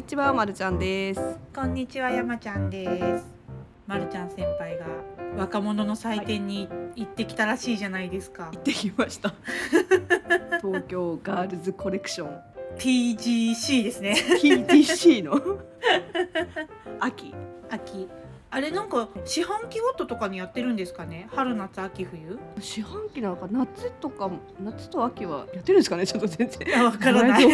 にちは、まるちゃんです。こんにちは、山ちゃんです。まるちゃん先輩が若者の祭典に行ってきたらしいじゃないですか。行ってきました。東京ガールズコレクション TGC ですね。TTC の？秋。秋。あれなんか四半期ごととかにやってるんですかね？春夏秋冬？四半期なんか夏とかも夏と秋はやってるんですかね？ちょっと全然。いやわからない。い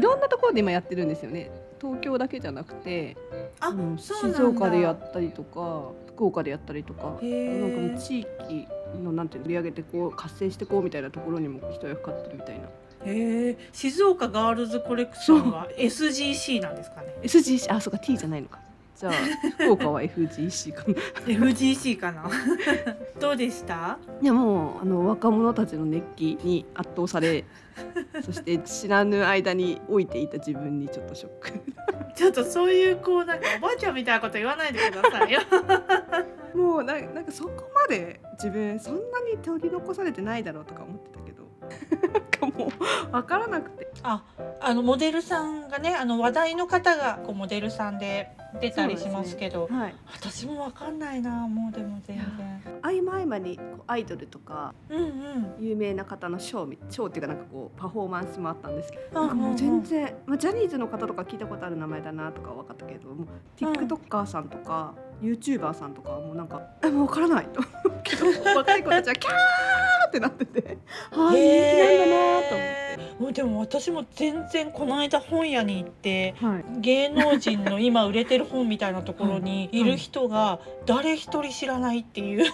ろんなところで今やってるんですよね。東京だけじゃなくて、あ、うん。静岡でやったりとか、福岡でやったりとか。へなんか。地域のなんていうの売り上げてこう活性してこうみたいなところにも一役買ってるみたいな。へえ。静岡ガールズコレクションは SGC なんですかね？SGC あそうか T じゃないのか。じゃあ福岡は FGC かな。FGC かな。どうでした？いやもうあの若者たちの熱気に圧倒されそして知らぬ間に老いていた自分にちょっとショックちょっとそういうこうなんかおばあちゃんみたいなこと言わないでくださいよ。もうななんかそこまで自分そんなに取り残されてないだろうとか思ってたけどなんかもう分からなくてあ、あのモデルさんがね、あの話題の方がこうモデルさんで出たりしますけど、はい。私もわかんないな、もうでも全然。合間合間にアイドルとかうんうん。有名な方のショーみショーっていうかなんかこうパフォーマンスもあったんですけどもう全然、まあ、ジャニーズの方とか聞いたことある名前だなとかは分かったけどもう TikToker さんとか、YouTuber さんとかはもうなんか「えもう分からない」とけど 若い子たちはキャーってなっててああ人気なんだなと思って。もうでも私も全然この間本屋に行ってはい。芸能人の 今売れてる本みたいなところにい。る人が誰一人知らないっていう。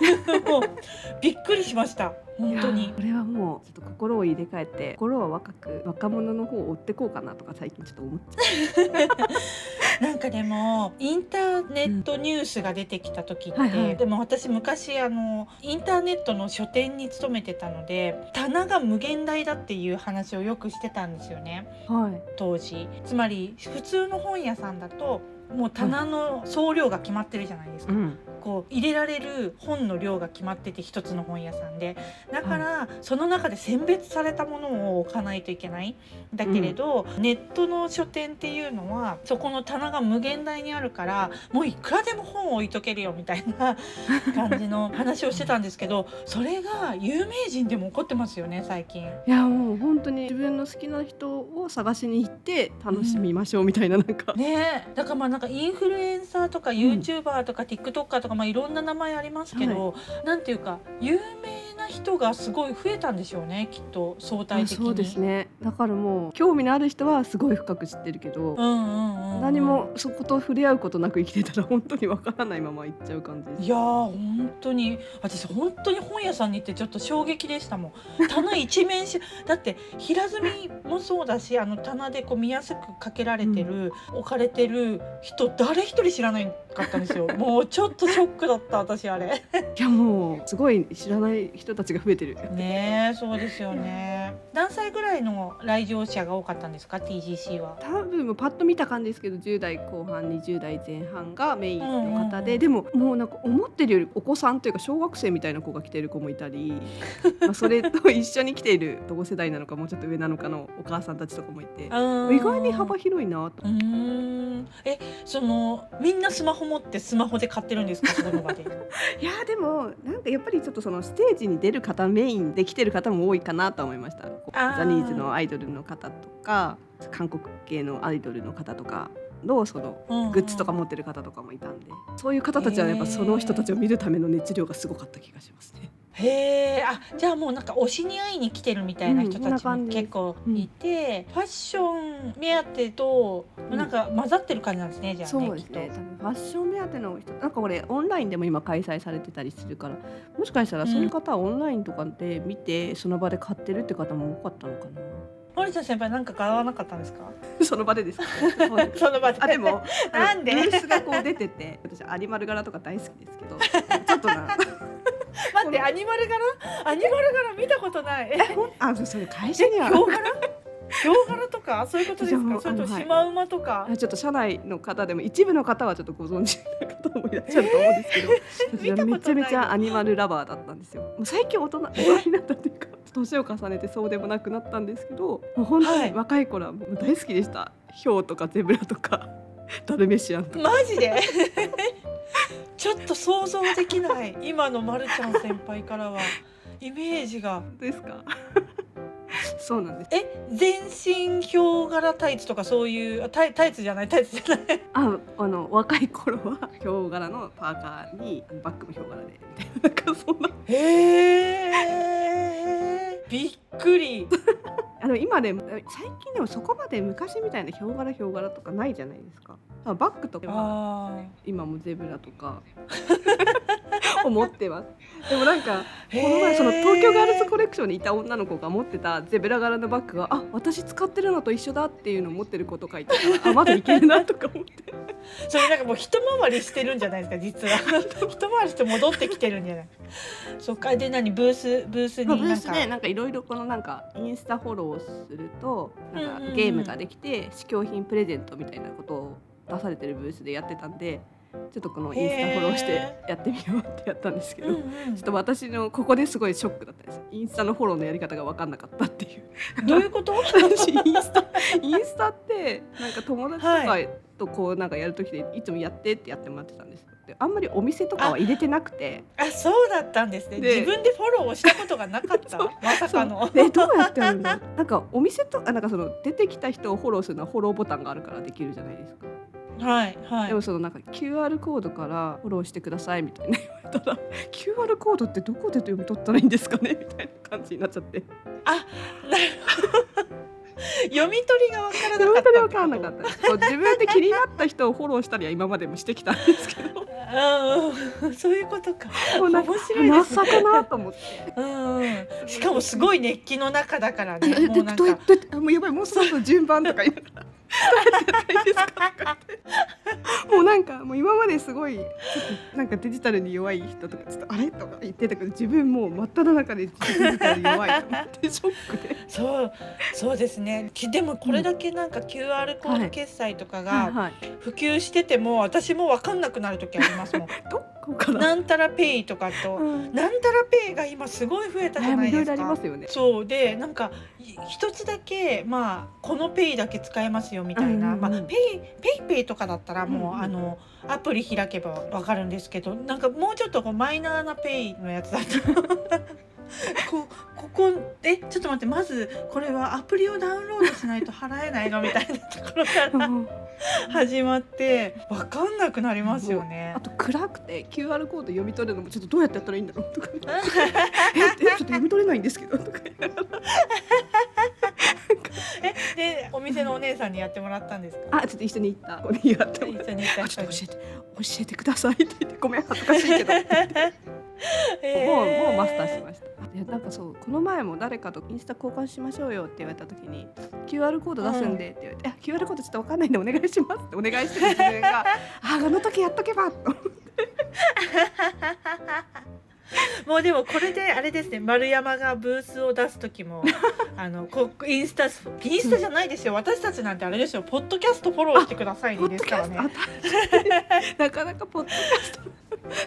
びっくりしました。本当に。これはもうちょっと心を入れ替えて心は若く若者の方を追ってこうかなとか最近ちょっと思っちゃ なんかでもインターネットニュースが出てきた時って、はいはい。でも私昔あのインターネットの書店に勤めてたので棚が無限大だっていう話をよくしてたんですよね。う。はい。当時。つまり普通の本屋さんだともう棚の総量が決まってるじゃないですか、ん。こう入れられる本の量が決まってて一つの本屋さんで。だから、その中で選別されたものを置かないといけない。だけれど、ネットの書店っていうのはそこの棚が無限大にあるからもういくらでも本を置いとけるよみたいな 感じの話をしてたんですけどそれが有名人でも起こってますよね最近。いやもう本当に自分の好きな人を探しに行って楽しみましょうみたいななんか。ねえだからまあなんかインフルエンサーとか YouTuber とか TikToker とかまあいろんな名前ありますけど、なんていうか有名な人がすごい増えたんでしょうねきっと相対的に。そうですね。だからもう興味のある人はすごい深く知ってるけど、うんうんうんうん、何もそこと触れ合うことなく生きてたら本当にわからないまま行っちゃう感じ。いやー本当に私本当に本屋さんに行ってちょっと衝撃でしたもん棚一面しだって平積みもそうだしあの棚でこう見やすくかけられてる、置かれてる人誰一人知らないかったんですよもうちょっとショックだった私あれいやもうすごい知らない人たちが増えてる。ねえそうですよね。何歳ぐらいの来場者が多かったんですか？TGC は。多分パッと見た感じですけど10代後半20代前半がメインの方で、でももうなんか思ってるよりお子さんというか小学生みたいな子が来てる子もいたり まあそれと一緒に来ている同世代なのかもうちょっと上なのかのお母さんたちとかもいて。意外に幅広いなと。えそのみんなスマホ持ってスマホで買ってるんですか？そこの場で いやでもなんかやっぱりちょっとそのステージに出る方メインで来てる方も多いかなと思いました。ジャニーズのアイドルの方とか韓国系のアイドルの方とかのそのグッズとか持ってる方とかもいたんでそういう方たちはやっぱその人たちを見るための熱量がすごかった気がしますね。へえあじゃあもうなんか推しに会いに来てるみたいな人たちもじ結構いて、ファッション目当てとうんなんか混ざってる感じなんですねじゃあねそうですね。ファッション目当ての人、なんかこれオンラインでも今開催されてたりするから、もしかしたらそういう方はオンラインとかで見て、その場で買ってるって方も多かったのか森田先輩なんか買わなかったんですか？な。その場でですか？その場であでもなんで？ブースがこう出てて、私アニマル柄とか大好きですけど、ちょっとな。待ってアニマル柄？アニマル柄見たことない。あ、それ会社には。ヒョウ柄？ウ柄とか？そういうことですか？それとシマウマとか、あちょっと社内の方でも一部の方はちょっとご存知の方もいらっしゃると思うんですけど、めちゃめちゃアニマルラバーだったんですよ。もう最近大人大人になったっていうか。年を重ねてそうでもなくなったんですけどもう本当はい。に若い頃はもう大好きでした、ヒョウとかゼブラとか。ダルメシアンとか。マジで？ちょっと想像できない。今のまるちゃん先輩からは。イメージが。ですか？そうなんです。え全身ヒョウ柄タイツとかそういうあタイタイツじゃないタイツじゃない。ああの若い頃は ヒョウ柄のパーカーにバッグもヒョウ柄でみたいななんかそんな。へえびっくり。あの今でも最近でもそこまで昔みたいなヒョウ柄ヒョウ柄とかないじゃないですかあバッグとか。はあ今もゼブラとか。思ってます。でもなんかー。この前その東京ガールズコレクションにいた女の子が持ってたゼブラ柄のバッグがあ私使ってるのと一緒だっていうのを持ってる子とかいたから あまだいけるなとか思って。それなんかもう一回りしてるんじゃないですか実は。一回りして戻ってきてるんじゃない。そっか。で何ブースブースにまあ、ブなんかースでなんかいろいろこのなんかインスタフォローするとなんかゲームができて試供品プレゼントみたいなことを出されてるブースでやってたんでちょっとこのインスタフォローしてやってみようってやったんですけど、うんうんちょっと私のここですごいショックだったんですインスタのフォローのやり方が分かんなかったっていう。どういうこと？私インスタインスタってなんか友達とかはい。とこうなんかやる時でいつもやってってやってもらってたんですよであんまりお店とかは入れてなくて。あそうだったんですね。で自分でフォローをしたことがなかった。まさかの。でどうやってやるんだろう。なんかお店とあなんかその出てきた人をフォローするのはフォローボタンがあるからできるじゃないですか、はいはい。でもそのなんか QR コードからフォローしてくださいみたいな言われたら QR コードってどこで読み取ったらいいんですかね？みたいな感じになっちゃって。なるほど 読み取りがわからなかった本当に分かんなかった。自分で気になった人をフォローしたりは今までもしてきたんですけど。うんうん。そういうことか。もうなんか面白いですね。かなと思って。うんうん。しかもすごい熱気の中だからね。えもうなんか。もうやばいもうそろそろ順番とか言いながらもうなんかもう今まですごいなんかデジタルに弱い人とかちょっとあれとか言ってたけど自分もう真っ只中でデジタル弱いと思ってショックで。そうそうですねきでもこれだけなんか QR コード決済とかがはい、普及してても私も分かんなくなる時ありますもん どこから？なんたらペイとかとうんなんたらペイが今すごい増えたじゃないいろいろあですか。りますよね。そうでなんかい一つだけまあこのペイだけ使えますよみたいな、うんうんうん。まあ、ペイペイペイとかだったらもう、うんうんあのアプリ開けばわかるんですけどなんかもうちょっとこうマイナーなペイのやつだと こここえちょっと待ってまずこれはアプリをダウンロードしないと払えないのみたいなところからうん始まってわかんなくなりますよね。あ。と暗くて QR コード読み取るのもちょっとどうやってやったらいいんだろうとか。ええちょっと読み取れないんですけどとかでお店のお姉さんにやってもらったんですか？あちょっと一緒に行った。子にやってもらって。一緒に行った。あちょっと教えて。教えてくださいって言ってごめん恥ずかしいけどもうもうマスターしました。いやなんかそうこの前も誰かとインスタ交換しましょうよって言われた時に QR コード出すんでって言われて、いや QR コードちょっとわかん。ないんでお願いしますってお願いしてる自分がああの時やっとけばと思って もうでもこれであれですね丸山がブースを出す時も あのこインスタインスタじゃないですよ。私たちなんてあれですよ。ポッドキャストフォローしてくださいねですからね。なかなかポッドキャスト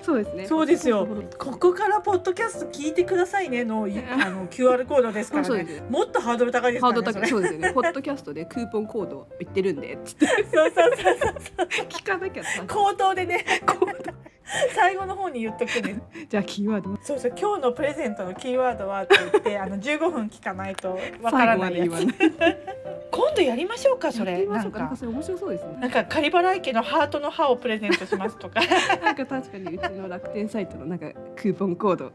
そうですね。そうですよ。ここからポッドキャスト聞いてくださいねのいあの QR コードですからね。もっとハードル高いですハーからねそれド高い。そうですよね。ポッドキャストでクーポンコード言ってるんでっつって。そうそうそうそう聞かなきゃさ。口頭でね。最後の方に言っとくんですじゃあキーワード。そうそう今日のプレゼントのキーワードはって言ってあの15分聞かないとわからないやつ今度やりましょうかそれなんみましょうか。面白そうですねなんか仮払い家のハートの歯をプレゼントしますとか。なんか確かにうちの楽天サイトのなんかクーポンコード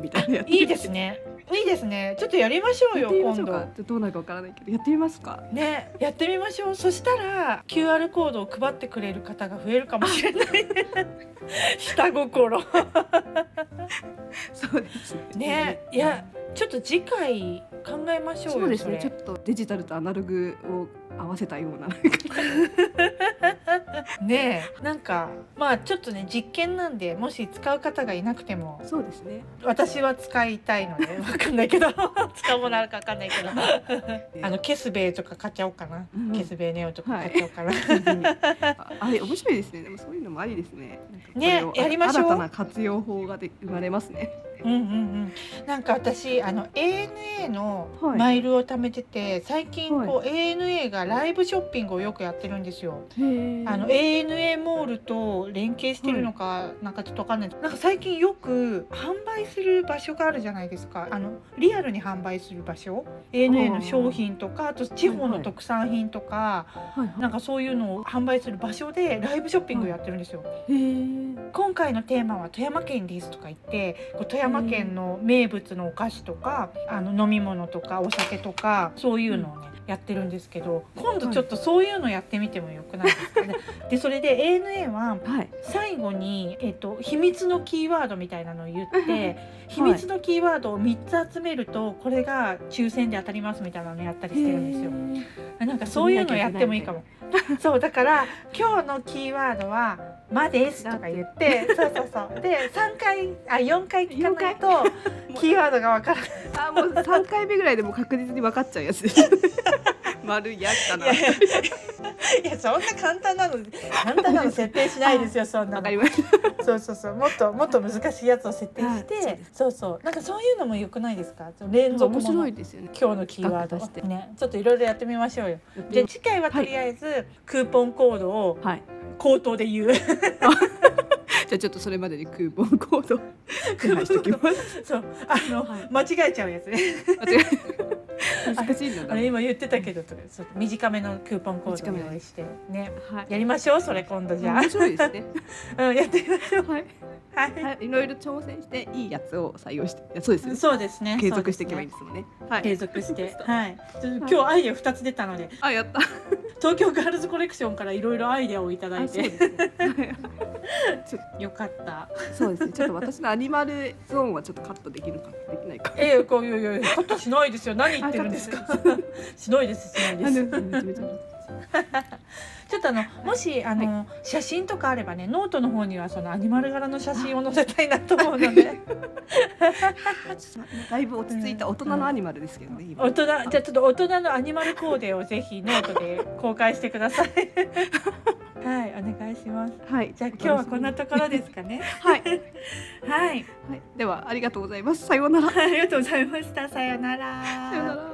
みたいなやつ。いいですね。いいですね。ちょっとやりましょうよ今度。どうなるかわからないけどやってみますか。ねやってみましょう。そしたら QR コードを配ってくれる方が増えるかもしれない。下心。そうですね。ねいやちょっと次回考えましょうよそうですね。ちょれっとデジタルとアナログを合わせたような。ねえ。なんかまあちょっとね実験なんでもし使う方がいなくてもそうですね。私は使いたいので わかんないけど。使うものあるかわかんないけど。あのケスベイとか買っちゃおうかな、うん。ケスベイネオとか買っちゃおうかな、ああれ面白いですね。でもそういうのもありですね。ねやりましょう。新たな活用法がで生まれますねうんうんうん。なんか私あの ANA のはい。マイルを貯めてて、最近はい。こう ANA がライブショッピングをよくやってるんですよ。あの ANA モールと連携してるのか、なんかちょっとわかんない。なんか最近よく販売する場所があるじゃないですか。あのリアルに販売する場所。ANA の商品とかあと地方の特産品とか、はいはなんかそういうのを販売する場所でライブショッピングをやってるんですよ。今回のテーマは富山県ですとか言ってこう富山県の名物のお菓子とかあの飲み物とかお酒とかそういうのをね、やってるんですけど今度ちょっとそういうのやってみてもよくないですかね。でそれで ANA ははい。最後に、えっと、秘密のキーワードみたいなのを言っはい。て秘密のキーワードを3つ集めるとこれが抽選で当たりますみたいなのやったりしてるんですよ。なんかそういうのやってもいいかも。そうだから今日のキーワードは「ま」ですとか言ってそうそうそう。で3回あ4回聞かないとキーワードがわからない。あもう三回目ぐらいでもう確実に分かっちゃうやつ丸やったな。いやそんな簡単なの簡単なの設定しないですよそんなの。そうそうそうもっともっと難しいやつを設定して、はい。そうそう。なんかそういうのも良くないですか？連続も面白のいですよね。今日のキーワードして。ね。ちょっといろいろやってみましょうよ。で次回はとりあえず、クーポンコードをはい。口頭で言う じゃあちょっとそれまでにクーポンコード。手配しておきますそうあの、はい。間違えちゃうやつね。間違え難しいんだな。あれ今言ってたけど短めのクーポンコードを用意してね。はい。やりましょうそれ今度じゃ面白いですね。あ、うん、やってみましょう。はい。はい、はい。いろいろ挑戦していいやつを採用してそうです。よそうですね。継続していけばいいですもんね。はい。継続して。はい。今日アイデア二つ出たので。あやった。東京ガールズコレクションからいろいろアイデアをいただいて。ね よかった。そうですね。ちょっと私のアニマルゾーンはちょっとカットできるかできないかえー、こういういやいやカットしないですよ。何言ってるんですか？しないですしないあです ちょっとあのもしあの、写真とかあればねノートの方にはそのアニマル柄の写真を載せたいなと思うので。だいぶ落ち着いた大人のアニマルですけどね今。大人じゃあちょっと大人のアニマルコーデをぜひノートで公開してくださいはいお願いします。はい。じゃあ今日はこんなところですかね。はい、はい。はい、ではありがとうございます。さようなら。ありがとうございました。さようなら。さようなら